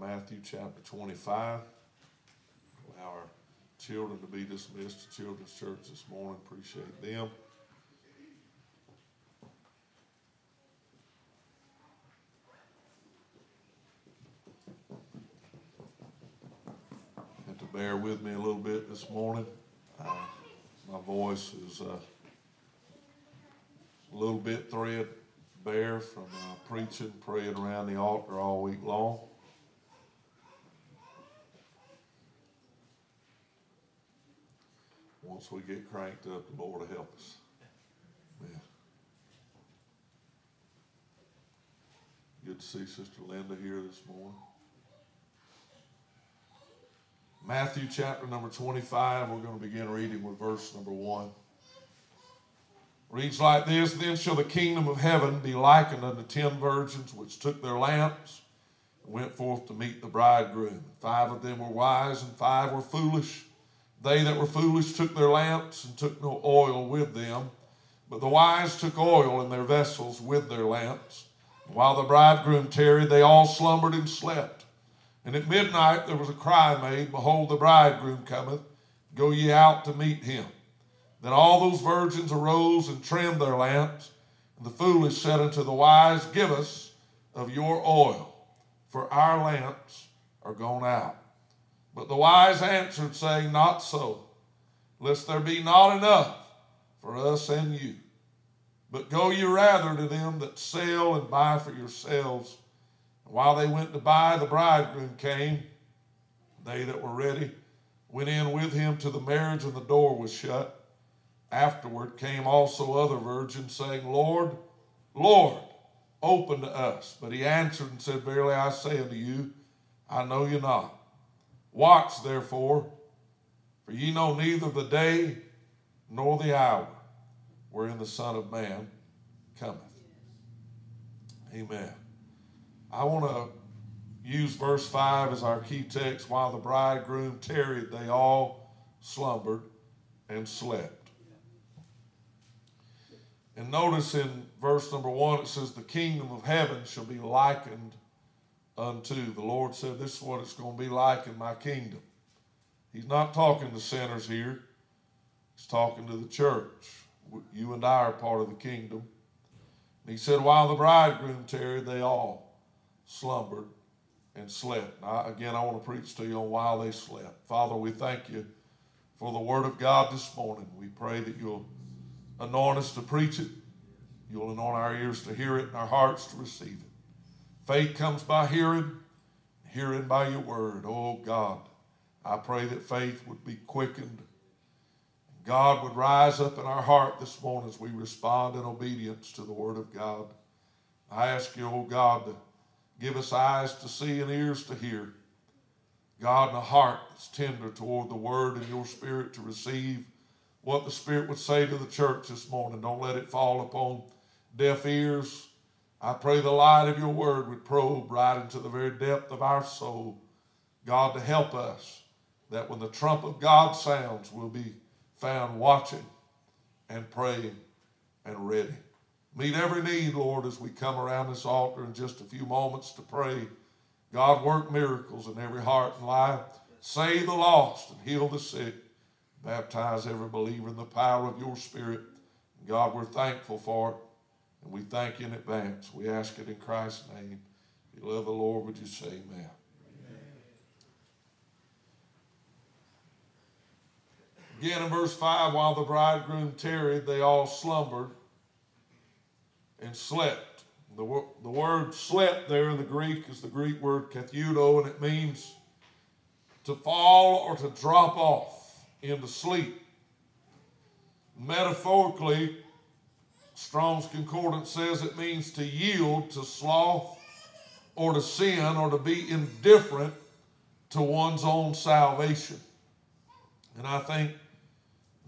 Matthew chapter 25. Allow our children to be dismissed to Children's Church this morning. Appreciate them. Have to bear with me a little bit this morning. Uh, my voice is uh, a little bit threadbare from uh, preaching, praying around the altar all week long. Once we get cranked up, the Lord will help us. Yeah. Good to see Sister Linda here this morning. Matthew chapter number 25, we're going to begin reading with verse number 1. Reads like this Then shall the kingdom of heaven be likened unto ten virgins which took their lamps and went forth to meet the bridegroom. Five of them were wise, and five were foolish. They that were foolish took their lamps and took no oil with them, but the wise took oil in their vessels with their lamps. while the bridegroom tarried, they all slumbered and slept. And at midnight there was a cry made, Behold, the bridegroom cometh, go ye out to meet him. Then all those virgins arose and trimmed their lamps. And the foolish said unto the wise, Give us of your oil, for our lamps are gone out. But the wise answered, saying, Not so, lest there be not enough for us and you. But go ye rather to them that sell and buy for yourselves. And while they went to buy, the bridegroom came. They that were ready went in with him to the marriage, and the door was shut. Afterward came also other virgins, saying, Lord, Lord, open to us. But he answered and said, Verily I say unto you, I know you not. Watch therefore, for ye know neither the day nor the hour wherein the Son of Man cometh. Amen. I want to use verse 5 as our key text. While the bridegroom tarried, they all slumbered and slept. And notice in verse number 1, it says, The kingdom of heaven shall be likened unto. The Lord said, This is what it's going to be like in my kingdom. He's not talking to sinners here, He's talking to the church. You and I are part of the kingdom. And he said, While the bridegroom tarried, they all slumbered and slept. Now, again, I want to preach to you on while they slept. Father, we thank you for the word of God this morning. We pray that you'll anoint us to preach it, you'll anoint our ears to hear it, and our hearts to receive it. Faith comes by hearing, hearing by your word. Oh God, I pray that faith would be quickened. God would rise up in our heart this morning as we respond in obedience to the word of God. I ask you, oh God, to give us eyes to see and ears to hear. God, and a heart that's tender toward the word and your spirit to receive what the Spirit would say to the church this morning. Don't let it fall upon deaf ears I pray the light of your word would probe right into the very depth of our soul. God, to help us that when the trump of God sounds, we'll be found watching and praying and ready. Meet every need, Lord, as we come around this altar in just a few moments to pray. God, work miracles in every heart and life. Save the lost and heal the sick. Baptize every believer in the power of your Spirit. God, we're thankful for it. And we thank you in advance. We ask it in Christ's name. If you love the Lord, would you say amen? Again in verse 5, while the bridegroom tarried, they all slumbered and slept. The, the word slept there in the Greek is the Greek word katheudo, and it means to fall or to drop off into sleep. Metaphorically, Strong's Concordance says it means to yield to sloth or to sin or to be indifferent to one's own salvation. And I think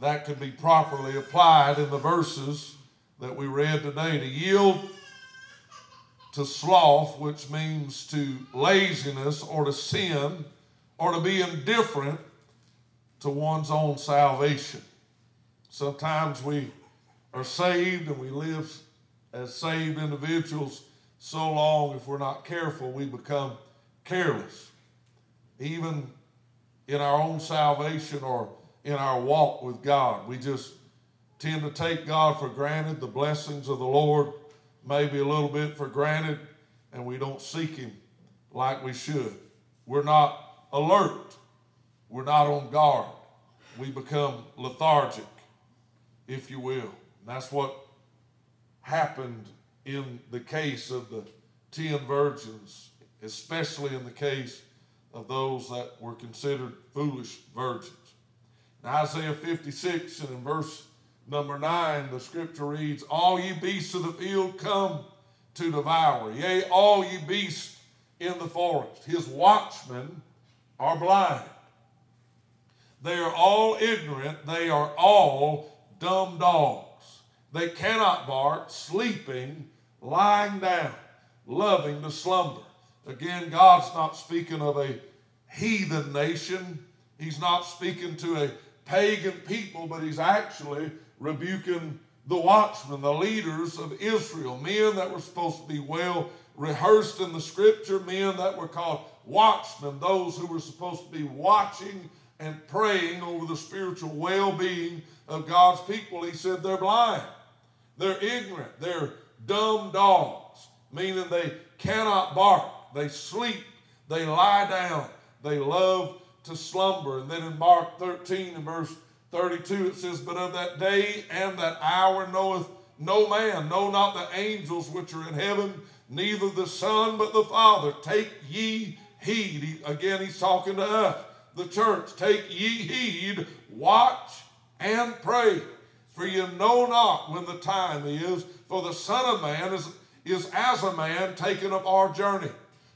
that could be properly applied in the verses that we read today. To yield to sloth, which means to laziness or to sin, or to be indifferent to one's own salvation. Sometimes we are saved and we live as saved individuals so long, if we're not careful, we become careless, even in our own salvation or in our walk with God. We just tend to take God for granted, the blessings of the Lord maybe a little bit for granted, and we don't seek Him like we should. We're not alert, we're not on guard. We become lethargic, if you will. And that's what happened in the case of the ten virgins, especially in the case of those that were considered foolish virgins. In Isaiah 56 and in verse number 9, the scripture reads, All ye beasts of the field come to devour, yea, all ye beasts in the forest. His watchmen are blind. They are all ignorant. They are all dumb dogs. They cannot bark, sleeping, lying down, loving to slumber. Again, God's not speaking of a heathen nation. He's not speaking to a pagan people, but he's actually rebuking the watchmen, the leaders of Israel, men that were supposed to be well rehearsed in the scripture, men that were called watchmen, those who were supposed to be watching and praying over the spiritual well being of God's people. He said they're blind, they're ignorant, they're dumb dogs, meaning they cannot bark, they sleep, they lie down, they love to slumber. And then in Mark 13 and verse 32 it says, But of that day and that hour knoweth no man, no, not the angels which are in heaven, neither the Son, but the Father. Take ye heed. He, again, he's talking to us, the church. Take ye heed, watch and pray, for you know not when the time is. For the Son of Man is, is as a man taken of our journey,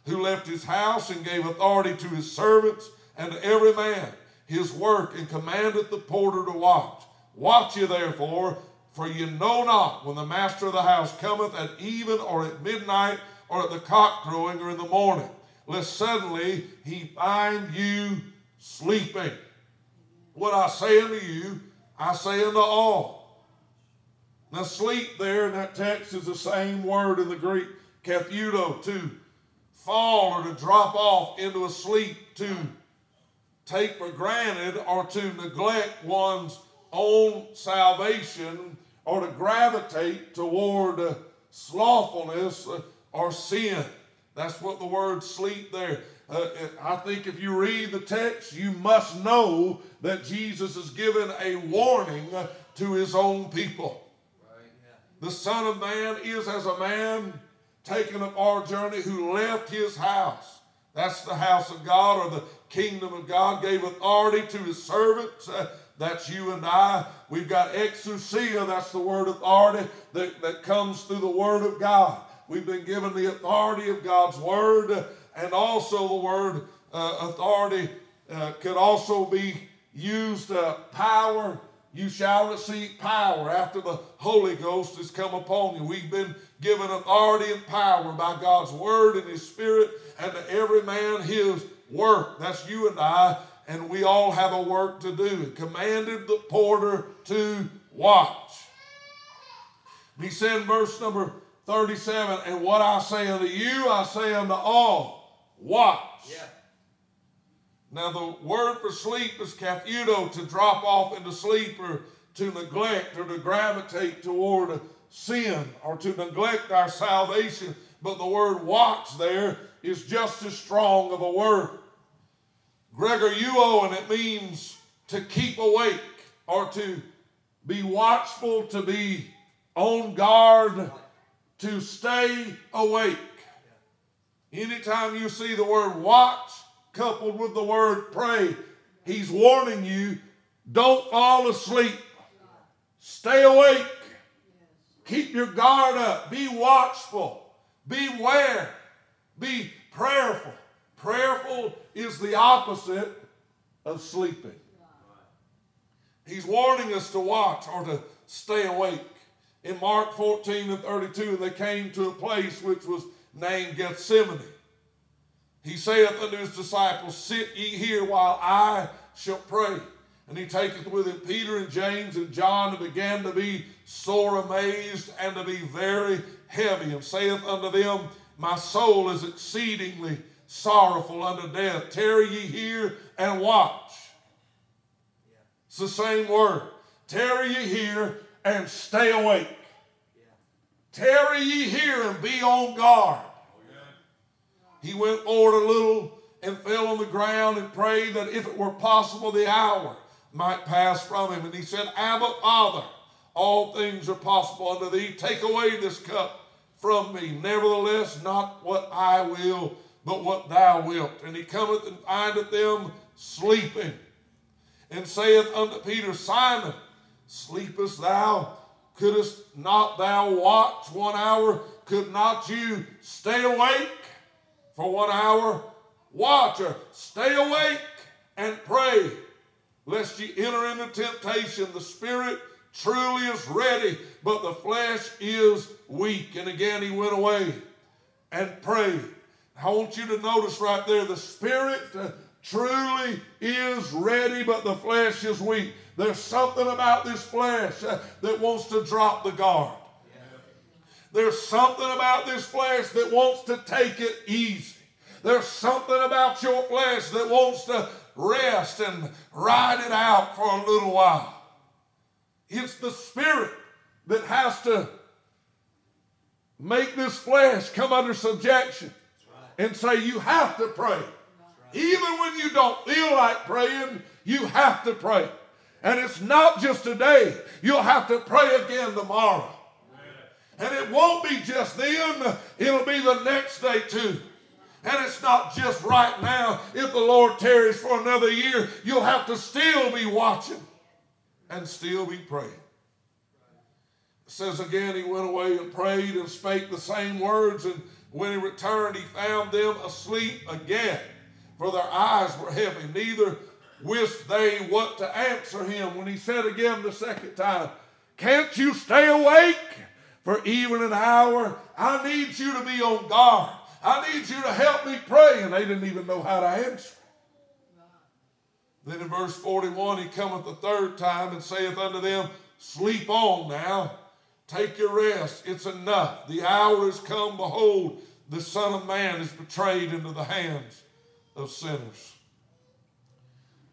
who left his house and gave authority to his servants and to every man his work, and commanded the porter to watch. Watch ye therefore, for you know not when the master of the house cometh at even or at midnight or at the cock crowing or in the morning, lest suddenly he find you sleeping. What I say unto you, I say unto all. Now, sleep there in that text is the same word in the Greek, katheudo, to fall or to drop off into a sleep, to take for granted or to neglect one's own salvation or to gravitate toward slothfulness or sin. That's what the word sleep there. Uh, I think if you read the text, you must know that Jesus is given a warning to his own people. The Son of Man is as a man taken up our journey who left his house. That's the house of God or the kingdom of God, gave authority to his servants. Uh, that's you and I. We've got exousia, that's the word authority that, that comes through the word of God. We've been given the authority of God's word, and also the word uh, authority uh, could also be used uh, power. You shall receive power after the Holy Ghost has come upon you. We've been given authority and power by God's word and his spirit, and to every man his work. That's you and I, and we all have a work to do. Commanded the porter to watch. He said in verse number 37, and what I say unto you, I say unto all, watch. Yeah. Now, the word for sleep is katheudo, to drop off into sleep or to neglect or to gravitate toward sin or to neglect our salvation. But the word watch there is just as strong of a word. gregoreuo, and it means to keep awake or to be watchful, to be on guard, to stay awake. Anytime you see the word watch coupled with the word pray, he's warning you don't fall asleep. Stay awake. Keep your guard up. Be watchful. Beware. Be prayerful. Prayerful is the opposite of sleeping. He's warning us to watch or to stay awake. In Mark 14 and 32, they came to a place which was named Gethsemane. He saith unto his disciples, Sit ye here while I shall pray. And he taketh with him Peter and James and John and began to be sore amazed and to be very heavy and saith unto them, My soul is exceedingly sorrowful unto death. Tarry ye here and watch. It's the same word. Tarry ye here and stay awake. Tarry ye here and be on guard. He went forward a little and fell on the ground and prayed that if it were possible, the hour might pass from him. And he said, Abba, Father, all things are possible unto thee. Take away this cup from me. Nevertheless, not what I will, but what thou wilt. And he cometh and findeth them sleeping, and saith unto Peter, Simon, sleepest thou? Couldst not thou watch one hour? Could not you stay awake for one hour? Watch or stay awake and pray, lest ye enter into temptation. The spirit truly is ready, but the flesh is weak. And again, he went away and prayed. I want you to notice right there the spirit truly is ready, but the flesh is weak. There's something about this flesh that wants to drop the guard. There's something about this flesh that wants to take it easy. There's something about your flesh that wants to rest and ride it out for a little while. It's the spirit that has to make this flesh come under subjection right. and say, You have to pray. Right. Even when you don't feel like praying, you have to pray. And it's not just today, you'll have to pray again tomorrow. And it won't be just then, it'll be the next day too. And it's not just right now. If the Lord tarries for another year, you'll have to still be watching and still be praying. It says again, he went away and prayed and spake the same words, and when he returned, he found them asleep again, for their eyes were heavy. Neither wist they what to answer him when he said again the second time, Can't you stay awake for even an hour? I need you to be on guard. I need you to help me pray. And they didn't even know how to answer. Then in verse 41, he cometh the third time and saith unto them, Sleep on now, take your rest. It's enough. The hour is come. Behold, the Son of Man is betrayed into the hands of sinners.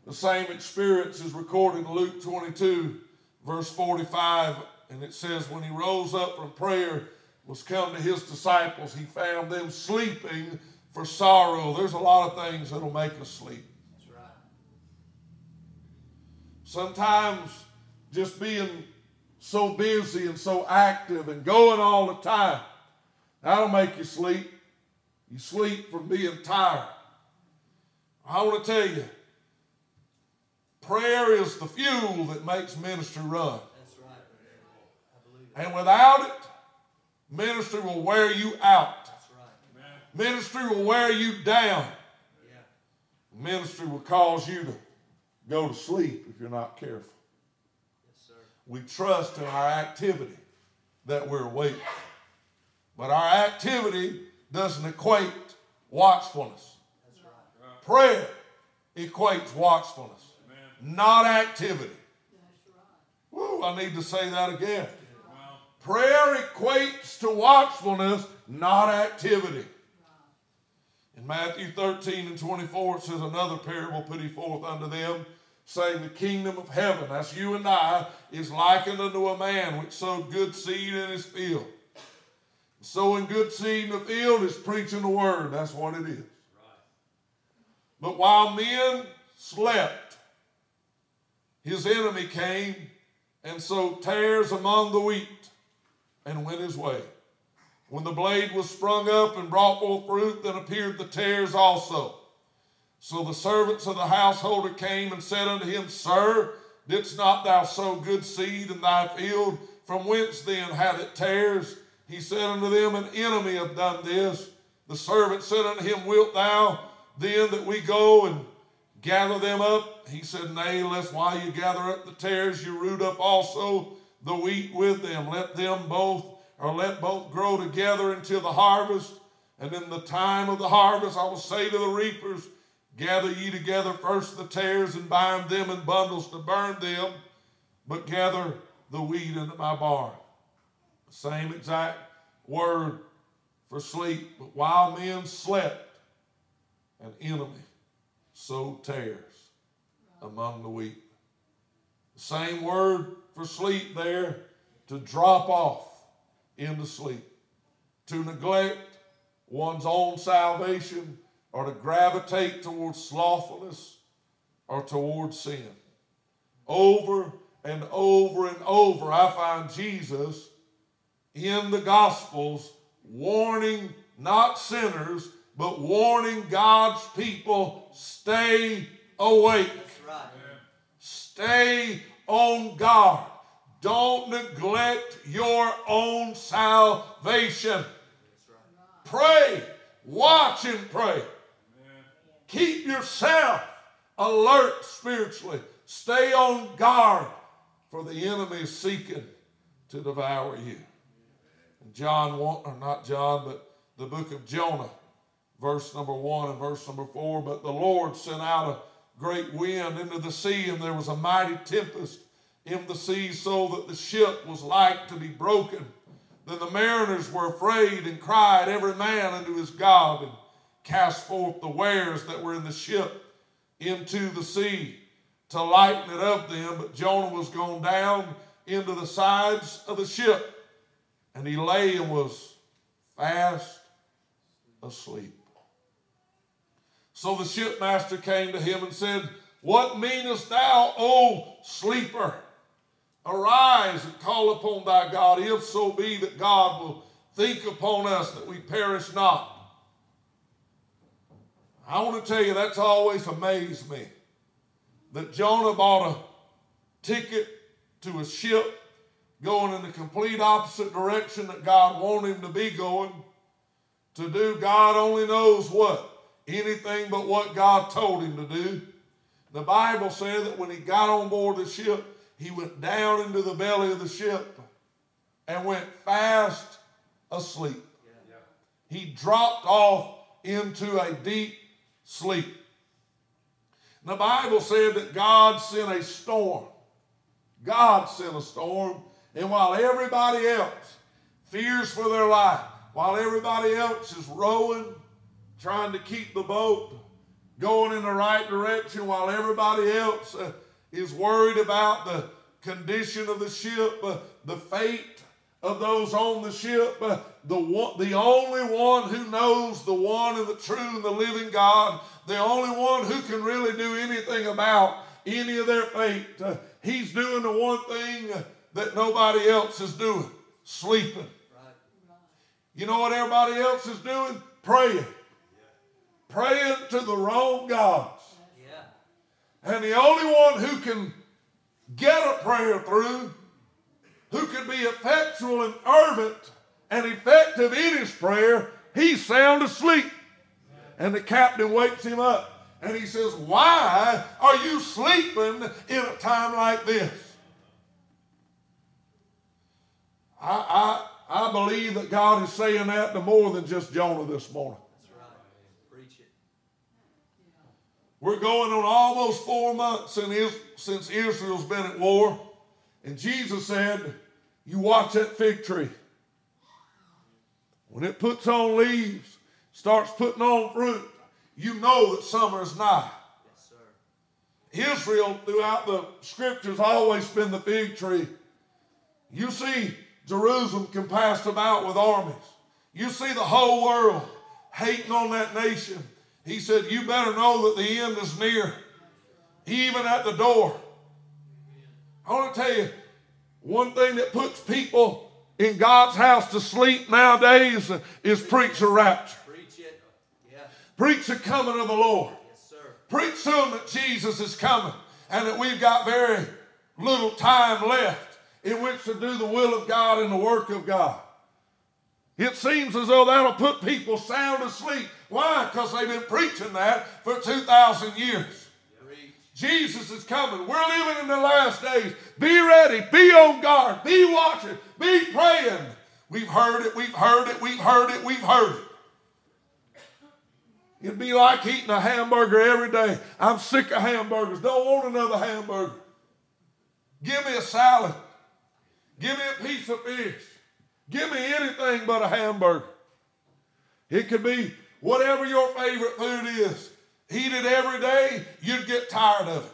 The same experience is recorded in Luke 22, verse 45, and it says, When he rose up from prayer, was come to his disciples, he found them sleeping for sorrow. There's a lot of things that'll make us sleep. That's right. Sometimes just being so busy and so active and going all the time, that'll make you sleep. You sleep from being tired. I want to tell you, Prayer is the fuel that makes ministry run. That's right. And without it, ministry will wear you out. That's right. Ministry will wear you down. Yeah. Ministry will cause you to go to sleep if you're not careful. Yes, sir. We trust in our activity that we're awake. But our activity doesn't equate watchfulness. That's right. Prayer equates watchfulness not activity. Woo, I need to say that again. Prayer equates to watchfulness, not activity. In Matthew 13 and 24, it says, Another parable put he forth unto them, saying, The kingdom of heaven, that's you and I, is likened unto a man which sowed good seed in his field. Sowing good seed in the field is preaching the word. That's what it is. But while men slept, his enemy came and sowed tares among the wheat and went his way. When the blade was sprung up and brought forth fruit, then appeared the tares also. So the servants of the householder came and said unto him, Sir, didst not thou sow good seed in thy field? From whence then had it tares? He said unto them, An enemy hath done this. The servant said unto him, Wilt thou then that we go and gather them up? He said, Nay, lest while you gather up the tares, you root up also the wheat with them. Let them both, or let both grow together until the harvest. And in the time of the harvest, I will say to the reapers, Gather ye together first the tares and bind them in bundles to burn them, but gather the wheat into my barn. Same exact word for sleep. But while men slept, an enemy sowed tares among the wheat. Same word for sleep there to drop off into sleep, to neglect one's own salvation, or to gravitate towards slothfulness or towards sin. Over and over and over, I find Jesus in the Gospels warning not sinners, but warning God's people stay awake. Right. Stay on guard. Don't neglect your own salvation. Pray, watch and pray. Keep yourself alert spiritually. Stay on guard, for the enemy is seeking to devour you. John 1, or not John, but the book of Jonah, verse number 1 and verse number 4. But the Lord sent out a great wind into the sea, and there was a mighty tempest in the sea, so that the ship was like to be broken. Then the mariners were afraid and cried, every man unto his God, and cast forth the wares that were in the ship into the sea to lighten it of them. But Jonah was gone down into the sides of the ship, and he lay and was fast asleep. So the shipmaster came to him and said, What meanest thou, O sleeper? Arise and call upon thy God, if so be that God will think upon us that we perish not. I want to tell you, that's always amazed me. That Jonah bought a ticket to a ship going in the complete opposite direction that God wanted him to be going, to do God only knows what. Anything but what God told him to do. The Bible said that when he got on board the ship, he went down into the belly of the ship and went fast asleep. He dropped off into a deep sleep. The Bible said that God sent a storm. God sent a storm, and while everybody else fears for their life, while everybody else is rowing, trying to keep the boat going in the right direction, while everybody else uh, is worried about the condition of the ship, uh, the fate of those on the ship. Uh, the, one, the only one who knows the one and the true and the living God, the only one who can really do anything about any of their fate. Uh, he's doing the one thing that nobody else is doing sleeping. Right. You know what everybody else is doing? Praying. Praying to the wrong gods. Yeah. And the only one who can get a prayer through, who can be effectual and fervent and effective in his prayer, he's sound asleep. And the captain wakes him up and he says, Why are you sleeping in a time like this? I, I, I believe that God is saying that to more than just Jonah this morning. That's right. Preach it. We're going on almost four months in Is- since Israel's been at war. And Jesus said, You watch that fig tree. When it puts on leaves, starts putting on fruit, you know that summer is nigh. Yes, sir. Israel, throughout the scriptures, always been the fig tree. You see Jerusalem can compassed about with armies. You see the whole world hating on that nation. He said, You better know that the end is near, even at the door. I want to tell you one thing that puts people in God's house to sleep nowadays is preach the rapture, Preach it. Yeah. preach the coming of the Lord. Yes. Preach to them that Jesus is coming and that we've got very little time left in which to do the will of God and the work of God. It seems as though that'll put people sound asleep. Why? Because they've been preaching that for 2,000 years. Jesus is coming. We're living in the last days. Be ready. Be on guard. Be watching. Be praying. We've heard it. We've heard it. We've heard it. We've heard it. It'd be like eating a hamburger every day. I'm sick of hamburgers. Don't want another hamburger. Give me a salad. Give me a piece of fish. Give me anything but a hamburger. It could be whatever your favorite food is. eat it every day, you'd get tired of it.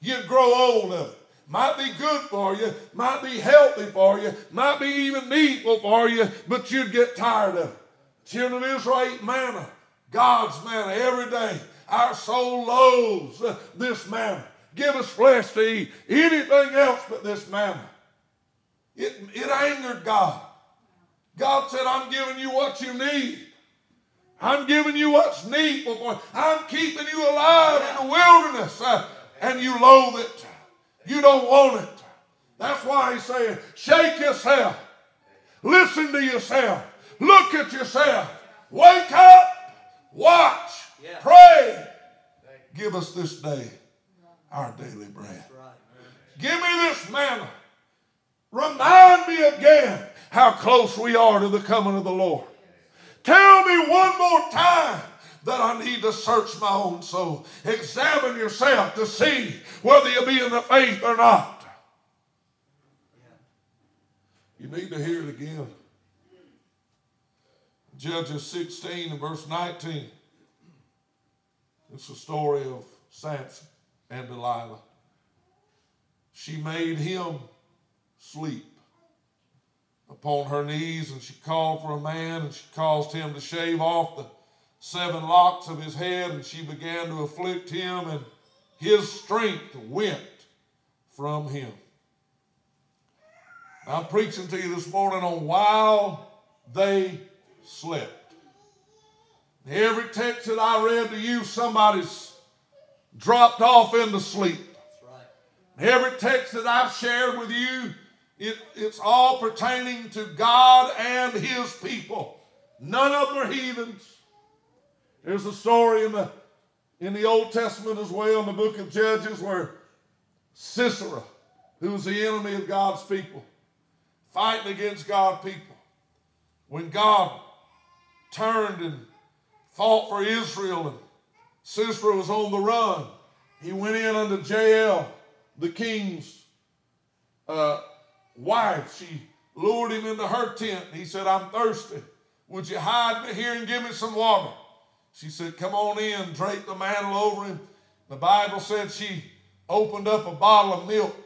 You'd grow old of it. Might be good for you, might be healthy for you, might be even needful for you, but you'd get tired of it. Children of Israel ate manna, God's manna every day. Our soul loathes uh, this manna. Give us flesh to eat. Anything else but this manna. It, it angered God. God said, I'm giving you what you need. I'm giving you what's needful. I'm keeping you alive in the wilderness. Uh, and you loathe it. You don't want it. That's why he's saying, shake yourself. Listen to yourself. Look at yourself. Wake up. Watch. Pray. Give us this day our daily bread. Give me this manna. Remind me again how close we are to the coming of the Lord. Tell me one more time that I need to search my own soul. Examine yourself to see whether you be in the faith or not. You need to hear it again. Judges 16 and verse 19. It's a story of Samson and Delilah. She made him sleep upon her knees and she called for a man and she caused him to shave off the seven locks of his head and she began to afflict him and his strength went from him. I'm preaching to you this morning on while they slept. Every text that I read to you, somebody's dropped off into sleep. Every text that I've shared with you, it, it's all pertaining to God and His people. None of them are heathens. There's a story in the, in the Old Testament as well, in the book of Judges, where Sisera, who was the enemy of God's people, fighting against God's people, when God turned and fought for Israel and Sisera was on the run, he went in under Jael, the king's uh, wife. She lured him into her tent. He said, I'm thirsty. Would you hide me here and give me some water? She said, Come on in, drape the mantle over him. The Bible said she opened up a bottle of milk.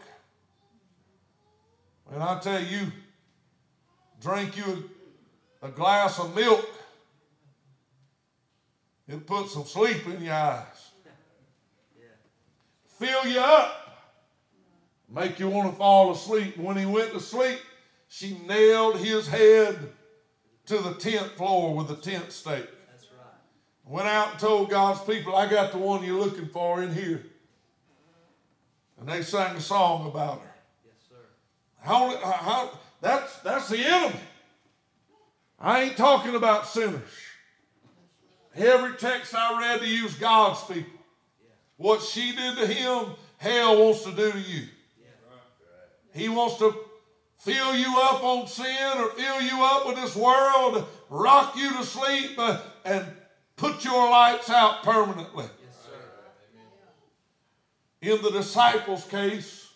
And I tell you, drink you a, a glass of milk, it'll put some sleep in your eyes. Fill you up, make you want to fall asleep. When he went to sleep, she nailed his head to the tent floor with a tent stake. Went out and told God's people, I got the one you're looking for in here. And they sang a song about her. Yes, sir. How, how, that's, that's the enemy. I ain't talking about sinners. Every text I read to use God's people. Yeah. What she did to him, hell wants to do to you. He wants to fill you up on sin or fill you up with this world, rock you to sleep, uh, and put your lights out permanently. In the disciples' case,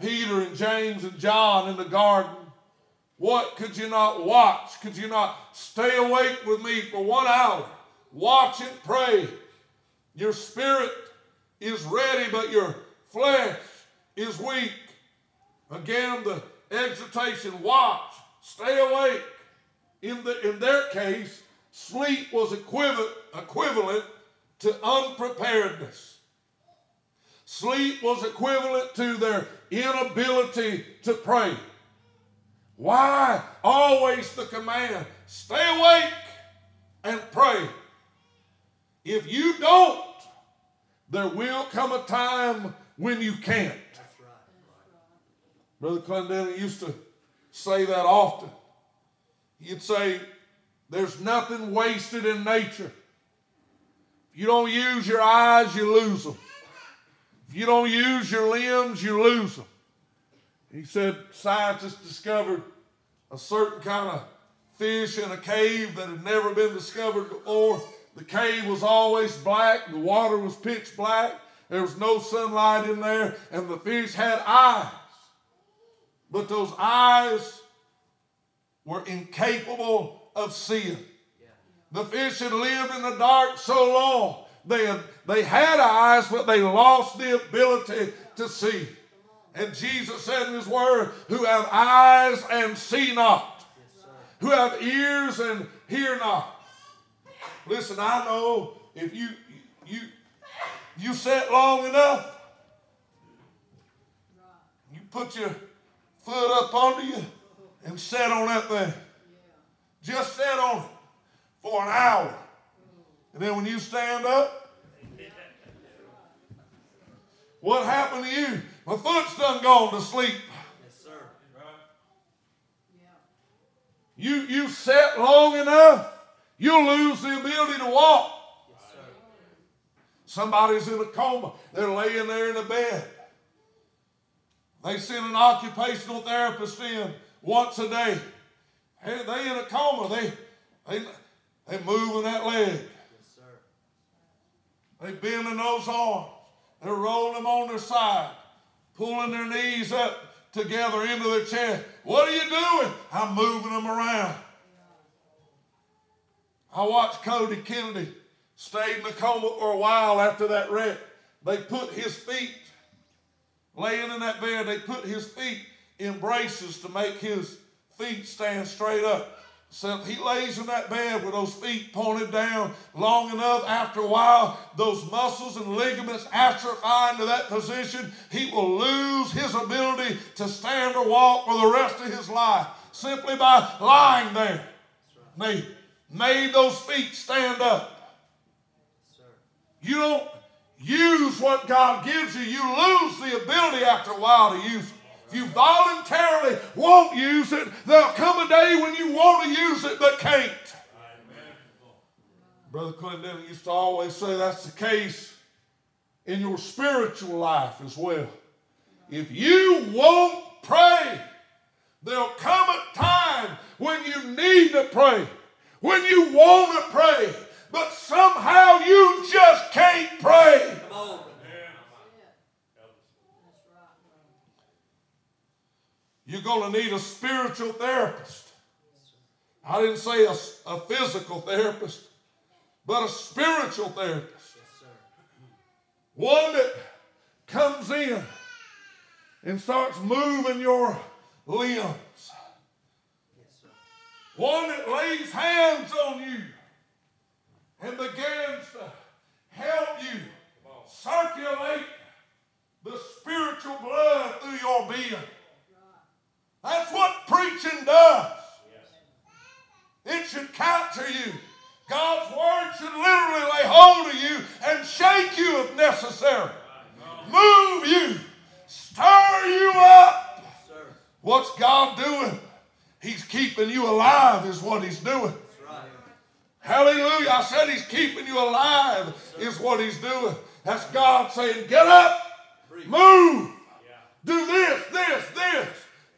Peter and James and John in the garden, what could you not watch? Could you not stay awake with me for one hour? Watch and pray. Your spirit is ready, but your flesh is weak. Again, the exhortation watch, stay awake. In, the, in their case, Sleep was equivalent, equivalent to unpreparedness. Sleep was equivalent to their inability to pray. Why? Always the command stay awake and pray. If you don't, there will come a time when you can't. Brother Clendenin used to say that often. He'd say, there's nothing wasted in nature. If you don't use your eyes, you lose them. If you don't use your limbs, you lose them. He said scientists discovered a certain kind of fish in a cave that had never been discovered before. The cave was always black, the water was pitch black, there was no sunlight in there, and the fish had eyes. But those eyes were incapable of sin. The fish had lived in the dark so long They, had, they had eyes, but they lost the ability to see. And Jesus said in his word, who have eyes and see not, who have ears and hear not. Listen, I know if you you you sit long enough, you put your foot up under you and sit on that thing. Just sit on it for an hour. And then when you stand up, what happened to you? My foot's done gone to sleep. Yes, sir. You you sit long enough, you'll lose the ability to walk. Yes, sir. Somebody's in a coma. They're laying there in a bed. They send an occupational therapist in once a day. Hey, they in a coma. They they they moving that leg. Yes, sir. They bending those arms. They're rolling them on their side, pulling their knees up together into their chest. What are you doing? I'm moving them around. I watched Cody Kennedy stayed in the coma for a while after that wreck. They put his feet, laying in that bed, they put his feet in braces to make his feet stand straight up. So if he lays in that bed with those feet pointed down long enough, after a while, those muscles and ligaments atrophy into that position, he will lose his ability to stand or walk for the rest of his life simply by lying there. They made those feet stand up. Yes, sir. You don't use what God gives you, you lose the ability after a while to use it. If you voluntarily won't use it, there'll come a day when you want to use it but can't. Brother Clinton used to always say that's the case in your spiritual life as well. If you won't pray, there'll come a time when you need to pray, when you want to pray, but somehow you just can't pray. You're going to need a spiritual therapist. I didn't say a, a physical therapist, but a spiritual therapist. One that comes in and starts moving your limbs. One that lays hands on you and begins to help you circulate the spiritual blood through your being. That's what preaching does. It should capture you. God's word should literally lay hold of you and shake you if necessary. Move you, stir you up. What's God doing? He's keeping you alive, is what He's doing. Hallelujah. I said He's keeping you alive, is what He's doing. That's God saying, Get up, move, do this, this, this.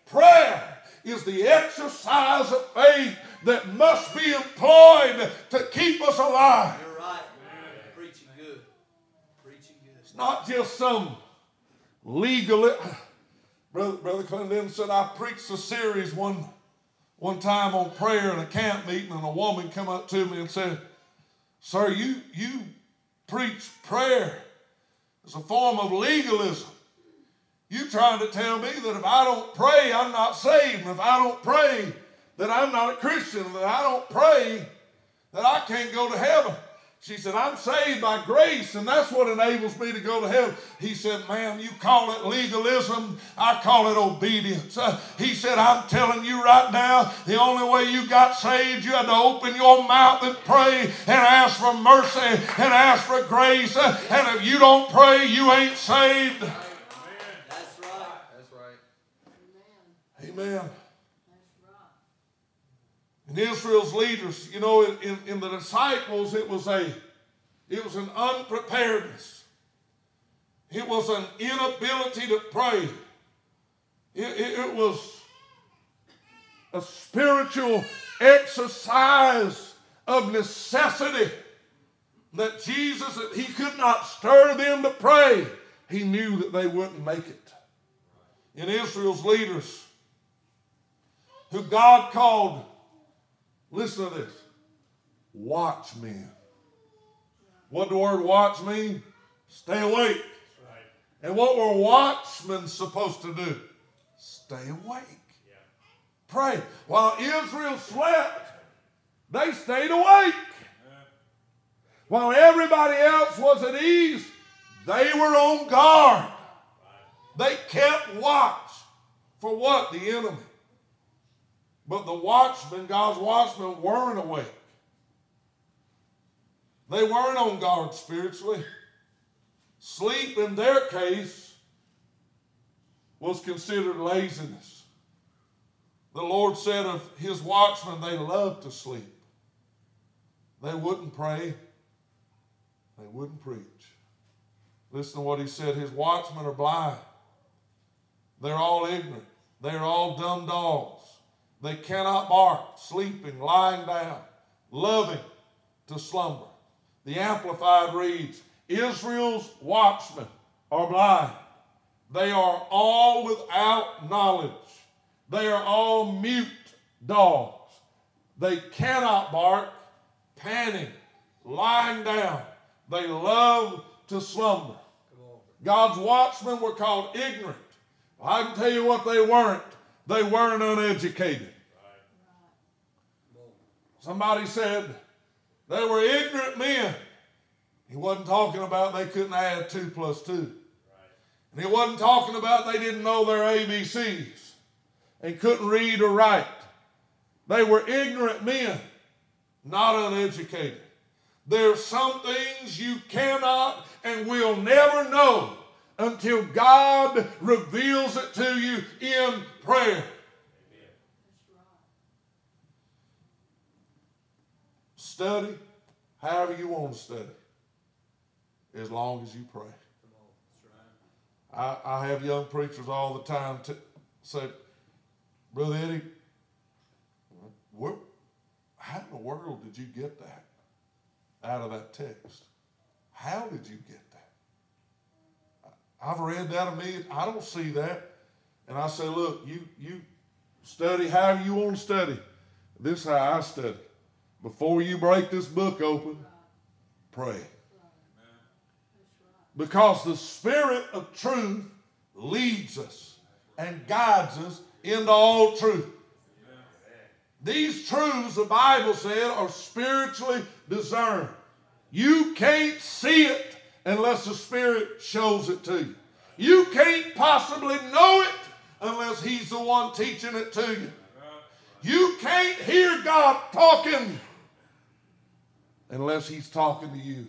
Prayer is the exercise of faith that must be employed to keep us alive. You're right. Preaching good. Preaching good. It's not just some legal. Brother, Brother Clinton said, I preached a series one, one time on prayer in a camp meeting, and a woman come up to me and said, Sir, you, you preach prayer as a form of legalism. You trying to tell me that if I don't pray, I'm not saved, and if I don't pray, that I'm not a Christian, that I don't pray, that I can't go to heaven. She said, I'm saved by grace, and that's what enables me to go to heaven. He said, Ma'am, you call it legalism, I call it obedience. Uh, he said, I'm telling you right now, the only way you got saved, you had to open your mouth and pray and ask for mercy and ask for grace. Uh, and if you don't pray, you ain't saved. That's right. That's right. Amen. And Israel's leaders, you know, in, in, in the disciples, it was a it was an unpreparedness. It was an inability to pray. It, it, it was a spiritual exercise of necessity that Jesus, he could not stir them to pray. He knew that they wouldn't make it. In Israel's leaders, who God called, listen to this, watchmen. What the word watch mean? Stay awake. And what were watchmen supposed to do? Stay awake. Pray. While Israel slept, they stayed awake. While everybody else was at ease, they were on guard. They kept watch for what? The enemy. But the watchmen, God's watchmen, weren't awake. They weren't on guard spiritually. Sleep, in their case, was considered laziness. The Lord said of his watchmen, they loved to sleep. They wouldn't pray, they wouldn't preach. Listen to what he said his watchmen are blind, they're all ignorant, they're all dumb dogs. They cannot bark, sleeping, lying down, loving to slumber. The Amplified reads Israel's watchmen are blind. They are all without knowledge. They are all mute dogs. They cannot bark, panting, lying down. They love to slumber. God's watchmen were called ignorant. I can tell you what they weren't. They weren't uneducated. Somebody said they were ignorant men. He wasn't talking about they couldn't add two plus two. And he wasn't talking about they didn't know their ABCs and couldn't read or write. They were ignorant men, not uneducated. There are some things you cannot and will never know until God reveals it to you in prayer. Study however you want to study, as long as you pray. I, I have young preachers all the time to say, Brother Eddie, where, how in the world did you get that out of that text? How did you get that? I've read that a million. I don't see that. And I say, look, you you study however you want to study. This is how I study. Before you break this book open, pray. Because the Spirit of truth leads us and guides us into all truth. These truths, the Bible said, are spiritually discerned. You can't see it unless the Spirit shows it to you. You can't possibly know it unless He's the one teaching it to you. You can't hear God talking unless He's talking to you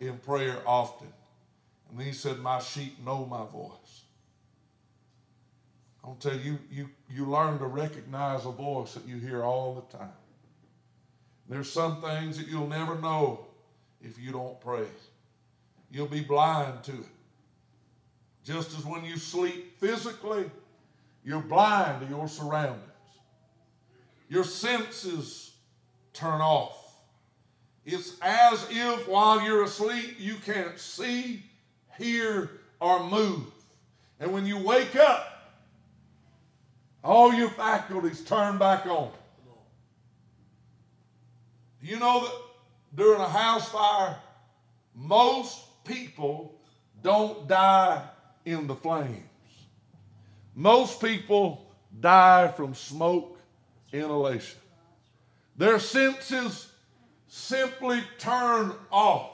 in prayer often. And then He said, My sheep know my voice. I'll tell you, you, you learn to recognize a voice that you hear all the time. There's some things that you'll never know if you don't pray. You'll be blind to it. Just as when you sleep physically, you're blind to your surroundings. Your senses turn off. It's as if while you're asleep, you can't see, hear, or move. And when you wake up, all your faculties turn back on. You know that during a house fire, most people don't die in the flames? Most people die from smoke inhalation. Their senses simply turn off.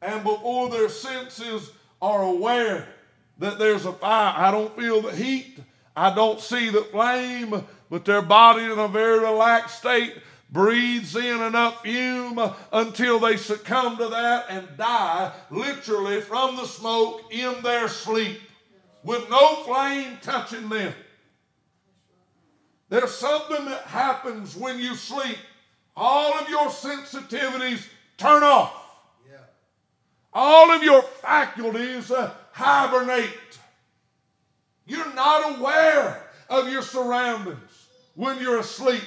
And before their senses are aware that there's a fire, I don't feel the heat, I don't see the flame, but their body in a very relaxed state breathes in enough fume until they succumb to that and die literally from the smoke in their sleep with no flame touching them. There's something that happens when you sleep. All of your sensitivities turn off. Yeah. All of your faculties uh, hibernate. You're not aware of your surroundings when you're asleep.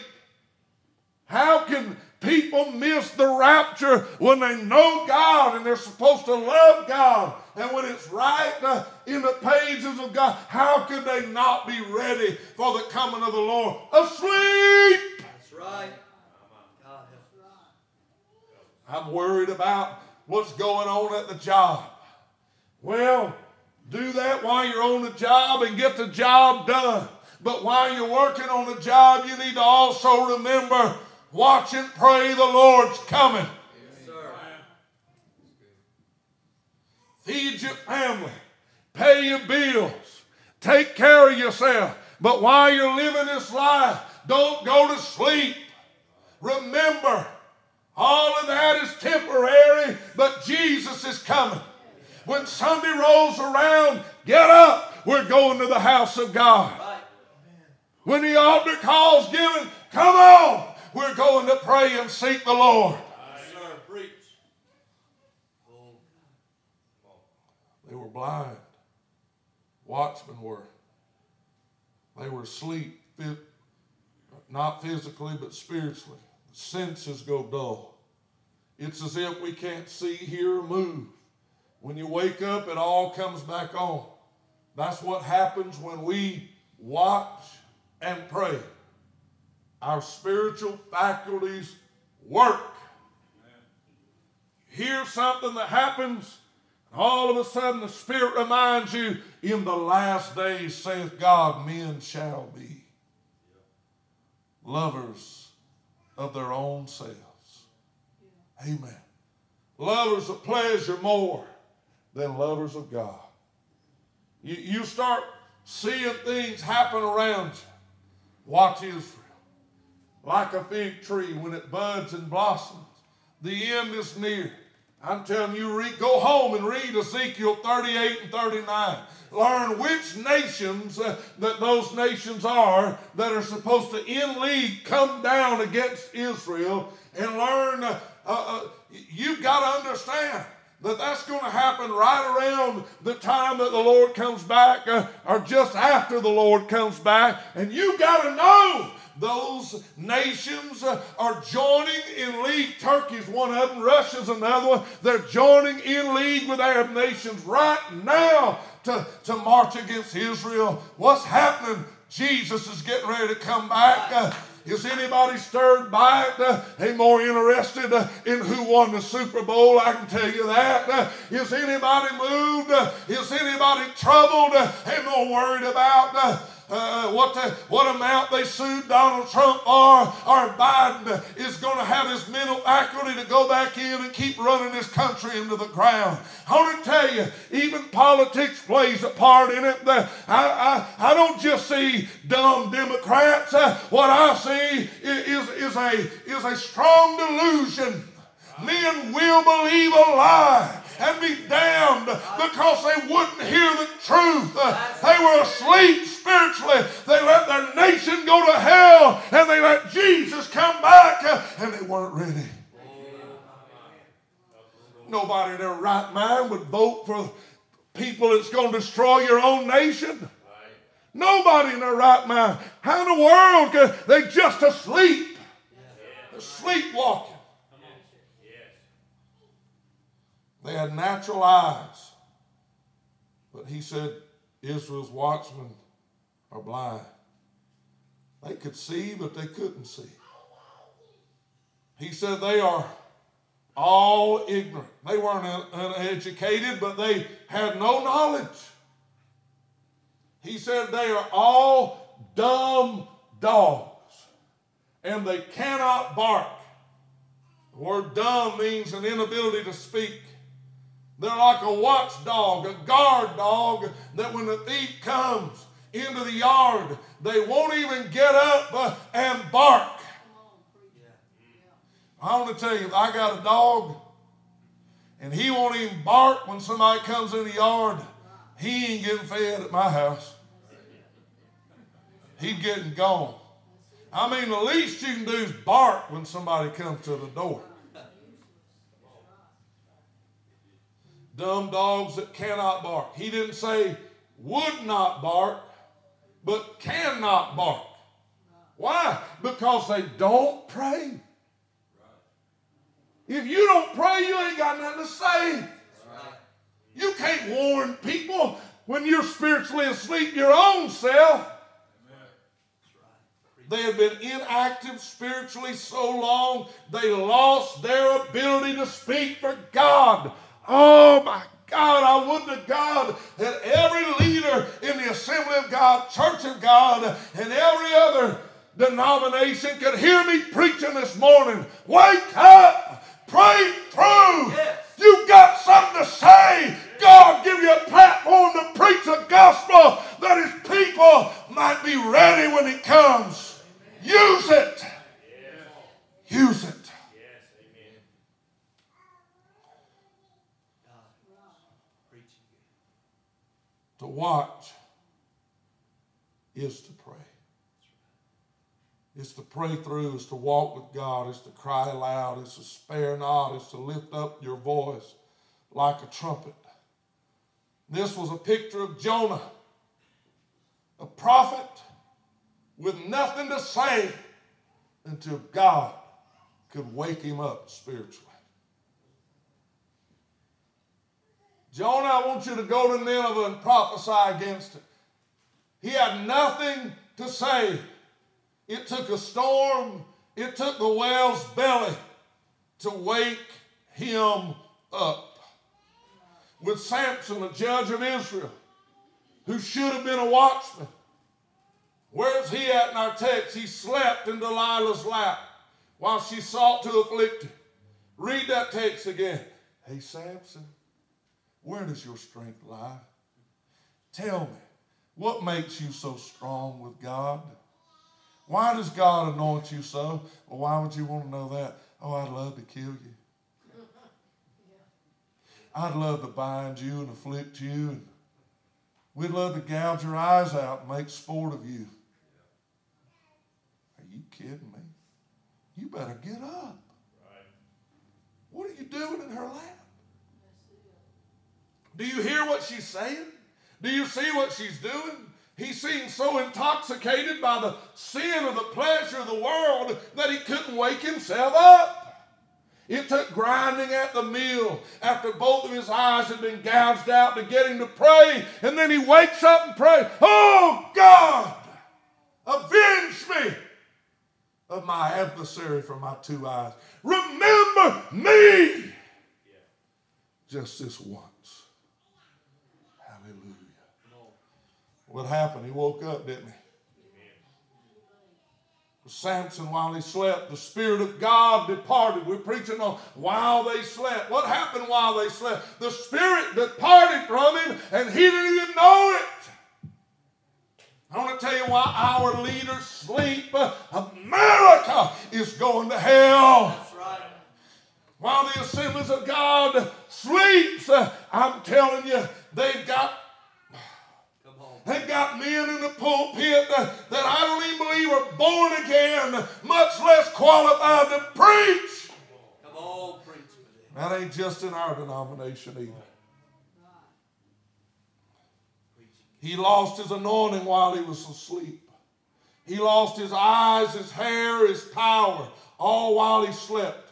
How can people miss the rapture when they know God and they're supposed to love God? And when it's right uh, in the pages of God, how could they not be ready for the coming of the Lord? Asleep! That's right. I'm worried about what's going on at the job. Well, do that while you're on the job and get the job done. But while you're working on the job, you need to also remember watch and pray the Lord's coming. Feed your family, pay your bills, take care of yourself. But while you're living this life, don't go to sleep. Remember, all of that is temporary, but Jesus is coming. When Sunday rolls around, get up. We're going to the house of God. When the altar call's given, come on. We're going to pray and seek the Lord. They were blind. Watchmen were. They were asleep, not physically, but spiritually. Senses go dull. It's as if we can't see, hear, move. When you wake up, it all comes back on. That's what happens when we watch and pray. Our spiritual faculties work. Hear something that happens, all of a sudden the Spirit reminds you, in the last days, saith God, men shall be lovers of their own selves. Amen. Lovers of pleasure more than lovers of God. You, you start seeing things happen around you. Watch Israel. Like a fig tree when it buds and blossoms. The end is near. I'm telling you, read, go home and read Ezekiel 38 and 39. Learn which nations uh, that those nations are that are supposed to, in league, come down against Israel and learn. Uh, uh, you've got to understand that that's going to happen right around the time that the Lord comes back uh, or just after the Lord comes back. And you've got to know those nations are joining in league. Turkey's one of them, Russia's another one. They're joining in league with Arab nations right now to, to march against Israel. What's happening? Jesus is getting ready to come back. Uh, is anybody stirred by it? Uh, more interested uh, in who won the Super Bowl? I can tell you that. Uh, is anybody moved? Uh, is anybody troubled? They more worried about uh, uh, what, the, what amount they sued Donald Trump or, or Biden is going to have his mental acuity to go back in and keep running this country into the ground. I want to tell you, even politics plays a part in it. I, I, I don't just see dumb Democrats. Uh, what I see is, is, a, is a strong delusion. Men will believe a lie and be damned because they wouldn't hear the truth. They were asleep spiritually. They let their nation go to hell and they let Jesus come back and they weren't ready. Nobody in their right mind would vote for people that's going to destroy your own nation. Nobody in their right mind. How in the world can they just asleep? Sleepwalking. They had natural eyes. But he said, Israel's watchmen are blind. They could see, but they couldn't see. He said they are all ignorant. They weren't uneducated, but they had no knowledge. He said they are all dumb dogs, and they cannot bark. The word dumb means an inability to speak. They're like a watchdog, a guard dog, that when the thief comes into the yard, they won't even get up uh, and bark. I want to tell you, I got a dog and he won't even bark when somebody comes in the yard, he ain't getting fed at my house. He's getting gone. I mean, the least you can do is bark when somebody comes to the door. Dumb dogs that cannot bark. He didn't say would not bark, but cannot bark. Why? Because they don't pray. If you don't pray, you ain't got nothing to say. You can't warn people when you're spiritually asleep your own self. They had been inactive spiritually so long, they lost their ability to speak for God. Oh my God, I would to God that every leader in the Assembly of God, Church of God, and every other denomination could hear me preaching this morning. Wake up! Pray through! Yes. You've got something to say. God give you a platform to preach the gospel that his people might be ready when it comes. Use it. Use it. Preaching good. To watch is to pray. It's to pray through, it's to walk with God, it's to cry aloud, it's to spare not, it's to lift up your voice like a trumpet. This was a picture of Jonah, a prophet with nothing to say until God could wake him up spiritually. Jonah, I want you to go to Nineveh and prophesy against it. He had nothing to say. It took a storm, it took the whale's belly to wake him up. With Samson, a judge of Israel, who should have been a watchman. Where's he at in our text? He slept in Delilah's lap while she sought to afflict him. Read that text again. Hey, Samson, where does your strength lie? Tell me, what makes you so strong with God? Why does God anoint you so? Well, why would you want to know that? Oh, I'd love to kill you. I'd love to bind you and afflict you. And we'd love to gouge your eyes out and make sport of you. Are you kidding me? You better get up. What are you doing in her lap? Do you hear what she's saying? Do you see what she's doing? He seemed so intoxicated by the sin or the pleasure of the world that he couldn't wake himself up. It took grinding at the mill after both of his eyes had been gouged out to get him to pray. And then he wakes up and prays, Oh God, avenge me of my adversary from my two eyes. Remember me just this once. Hallelujah. What happened? He woke up, didn't he? Samson, while he slept, the Spirit of God departed. We're preaching on while they slept. What happened while they slept? The Spirit departed from him and he didn't even know it. I want to tell you why our leaders sleep. America is going to hell. While the assemblies of God sleeps, I'm telling you, they've got They got men in the pulpit that, that I don't even believe are born again, much less qualified to preach. Come on, preach. That ain't just in our denomination either. He lost his anointing while he was asleep. He lost his eyes, his hair, his power, all while he slept.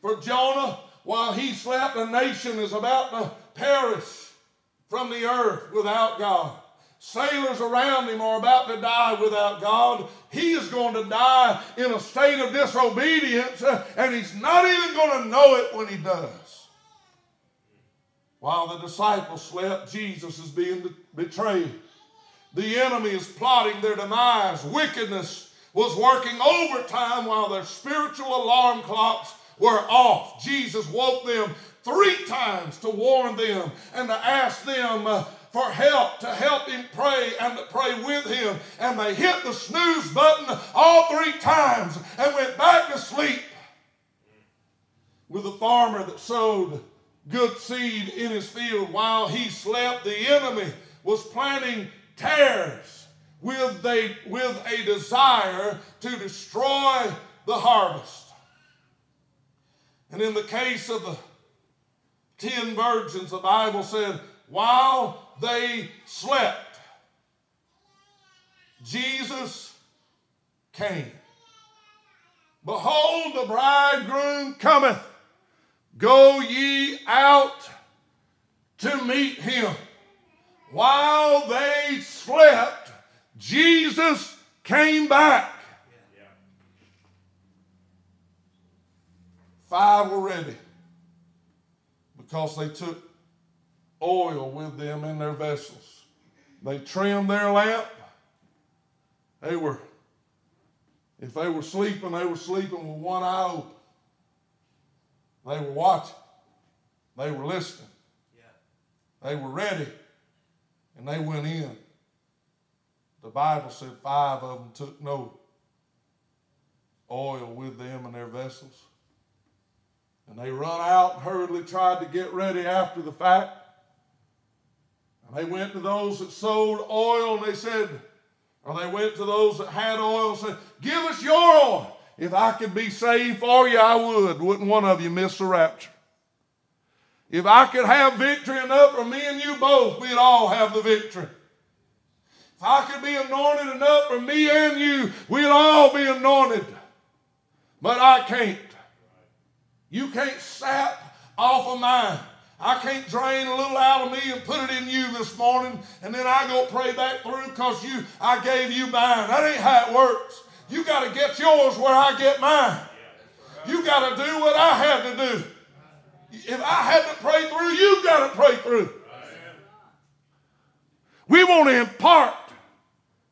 For Jonah, while he slept, a nation is about to perish from the earth without God. Sailors around him are about to die without God. He is going to die in a state of disobedience, uh, and he's not even going to know it when he does. While the disciples slept, Jesus is being betrayed. The enemy is plotting their demise. Wickedness was working overtime while their spiritual alarm clocks were off. Jesus woke them three times to warn them and to ask them uh, for help, to help him pray and to pray with him. And they hit the snooze button all three times and went back to sleep. With a farmer that sowed good seed in his field while he slept, the enemy was planting tares with a, with a desire to destroy the harvest. And in the case of the ten virgins, the Bible said, while they slept, Jesus came. Behold, the bridegroom cometh. Go ye out to meet him. While they slept, Jesus came back. Five were ready because they took oil with them in their vessels. They trimmed their lamp. They were, if they were sleeping, they were sleeping with one eye open. They were watching. They were listening. Yeah. They were ready. And they went in. The Bible said five of them took no oil with them in their vessels. And they run out and hurriedly tried to get ready after the fact. And they went to those that sold oil and they said, or they went to those that had oil and said, Give us your oil. If I could be saved for you, I would. Wouldn't one of you miss the rapture? If I could have victory enough for me and you both, we'd all have the victory. If I could be anointed enough for me and you, we'd all be anointed. But I can't. You can't sap off of mine. I can't drain a little out of me and put it in you this morning, and then I go pray back through because you I gave you mine. That ain't how it works. You got to get yours where I get mine. You got to do what I had to do. If I had to pray through, you got to pray through. We want to impart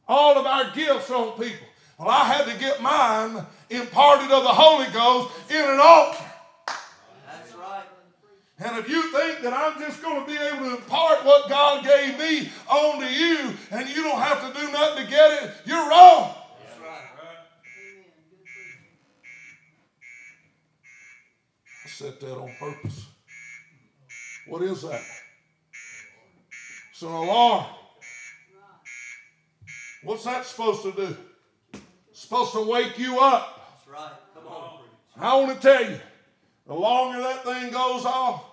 all of our gifts on people. Well, I had to get mine imparted of the Holy Ghost in an altar. And if you think that I'm just going to be able to impart what God gave me onto you and you don't have to do nothing to get it, you're wrong. That's right. I set that on purpose. What is that? It's an alarm. What's that supposed to do? It's supposed to wake you up. That's right. Come on. I want to tell you, the longer that thing goes off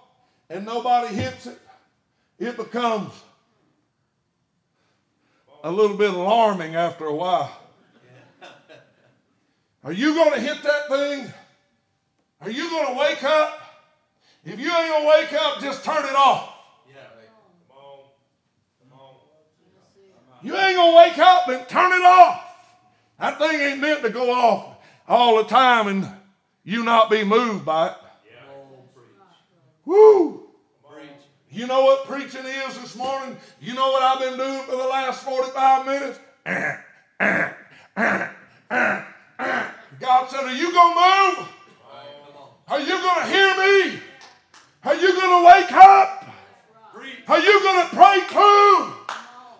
and nobody hits it, it becomes a little bit alarming after a while. Are you going to hit that thing? Are you going to wake up? If you ain't going to wake up, just turn it off. You ain't to wake up and turn it off. That thing ain't meant to go off all the time and you not be moved by it. Woo! You know what preaching is this morning? You know what I've been doing for the last 45 minutes? God said, Are you going to move? Are you going to hear me? Are you going to wake up? Are you going to pray through?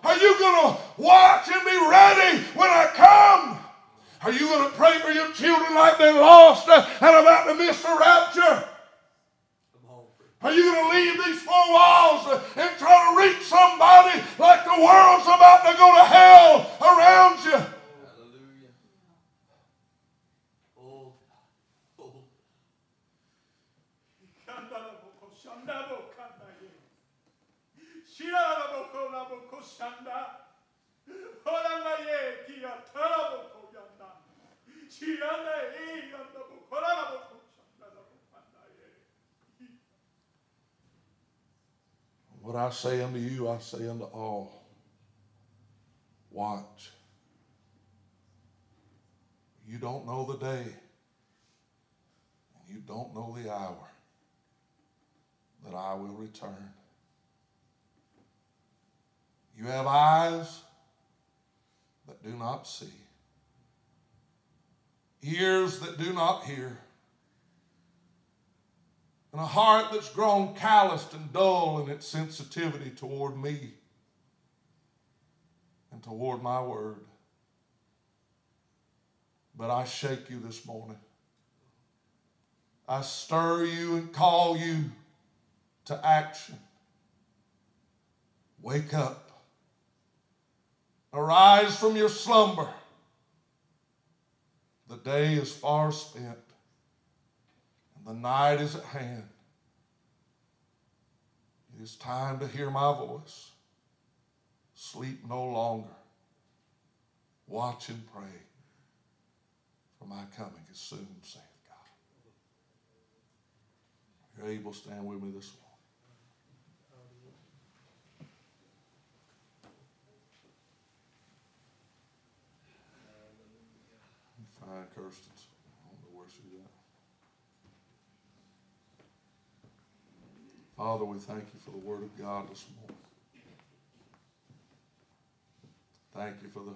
Are you going to watch and be ready when I come? Are you going to pray for your children like they're lost and about to miss the rapture? Are you going to leave these four walls uh, and try to reach somebody like the world's about to go to hell around you? Hallelujah. Oh, oh. What I say unto you, I say unto all. Watch. You don't know the day, and you don't know the hour that I will return. You have eyes that do not see, ears that do not hear, and a heart that's grown calloused and dull in its sensitivity toward me and toward my word. But I shake you this morning. I stir you and call you to action. Wake up. Arise from your slumber. The day is far spent, the night is at hand. It is time to hear my voice. Sleep no longer. Watch and pray, for my coming is soon, saith God. You're able stand with me this morning. Fine, Kirsten. I don't know where she's at. Father, we thank you for the Word of God this morning. Thank you for the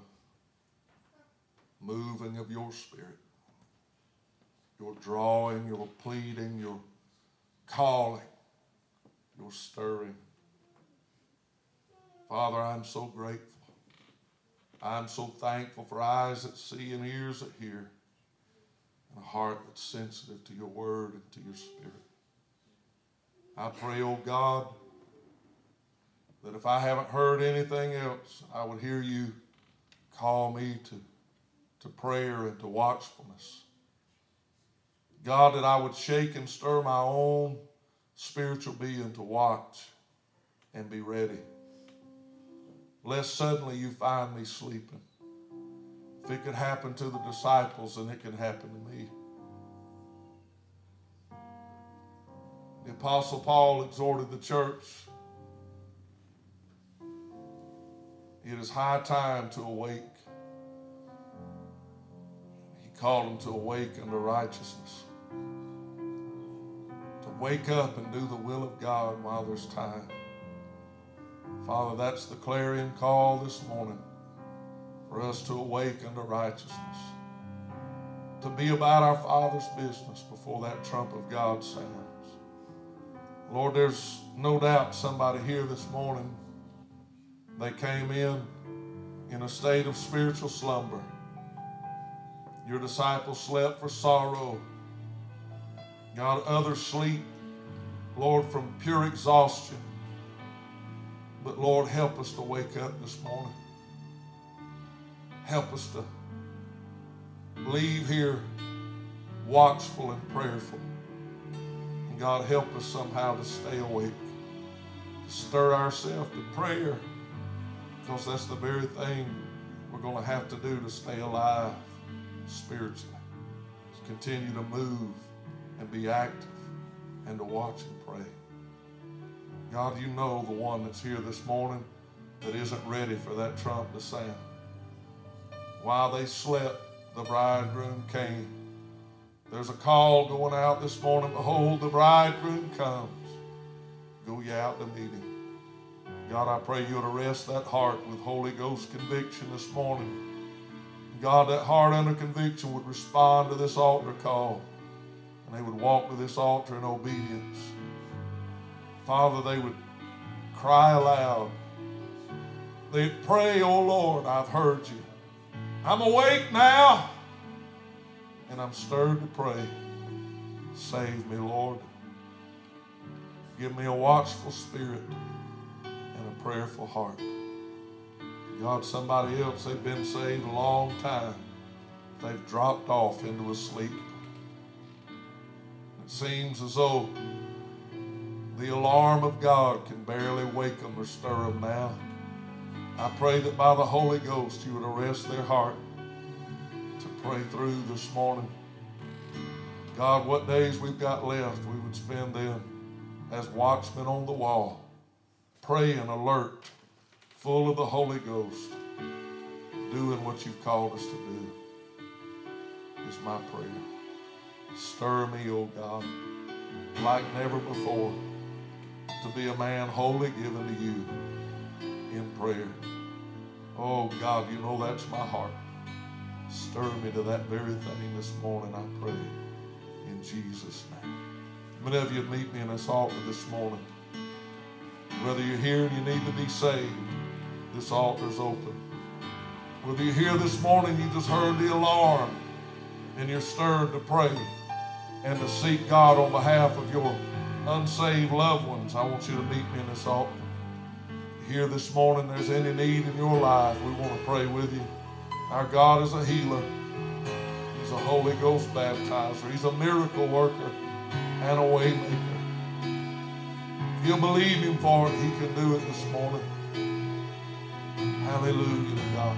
moving of your Spirit, your drawing, your pleading, your calling, your stirring. Father, I'm so grateful. I'm so thankful for eyes that see and ears that hear and a heart that's sensitive to your word and to your spirit. I pray, oh God, that if I haven't heard anything else, I would hear you call me to, to prayer and to watchfulness. God, that I would shake and stir my own spiritual being to watch and be ready. Lest suddenly you find me sleeping. If it could happen to the disciples, then it can happen to me. The Apostle Paul exhorted the church it is high time to awake. He called them to awake unto righteousness, to wake up and do the will of God while there's time. Father, that's the clarion call this morning for us to awake unto righteousness, to be about our Father's business before that trump of God sounds. Lord, there's no doubt somebody here this morning, they came in in a state of spiritual slumber. Your disciples slept for sorrow. God, others sleep, Lord, from pure exhaustion. But Lord, help us to wake up this morning. Help us to leave here watchful and prayerful. God, help us somehow to stay awake, to stir ourselves to prayer, because that's the very thing we're going to have to do to stay alive spiritually. To continue to move and be active and to watch and pray. God, you know the one that's here this morning that isn't ready for that trump to sound. While they slept, the bridegroom came. There's a call going out this morning. Behold, the bridegroom comes. Go ye out to meet him. God, I pray you would arrest that heart with Holy Ghost conviction this morning. God, that heart under conviction would respond to this altar call. And they would walk to this altar in obedience. Father, they would cry aloud. They'd pray, Oh Lord, I've heard you. I'm awake now and I'm stirred to pray. Save me, Lord. Give me a watchful spirit and a prayerful heart. God, somebody else, they've been saved a long time. They've dropped off into a sleep. It seems as though the alarm of God can barely wake them or stir them now. I pray that by the Holy Ghost you would arrest their heart pray through this morning. God, what days we've got left, we would spend them as watchmen on the wall, praying alert, full of the Holy Ghost, doing what you've called us to do, is my prayer. Stir me, O oh God, like never before, to be a man wholly given to you in prayer. Oh God, you know that's my heart. Stir me to that very thing this morning, I pray. In Jesus' name. Many of you meet me in this altar this morning. Whether you're here and you need to be saved, this altar's open. Whether you're here this morning, you just heard the alarm and you're stirred to pray and to seek God on behalf of your unsaved loved ones, I want you to meet me in this altar here this morning there's any need in your life, we want to pray with you. Our God is a healer. He's a Holy Ghost baptizer. He's a miracle worker and a waymaker. If you'll believe him for it, he can do it this morning. Hallelujah to God.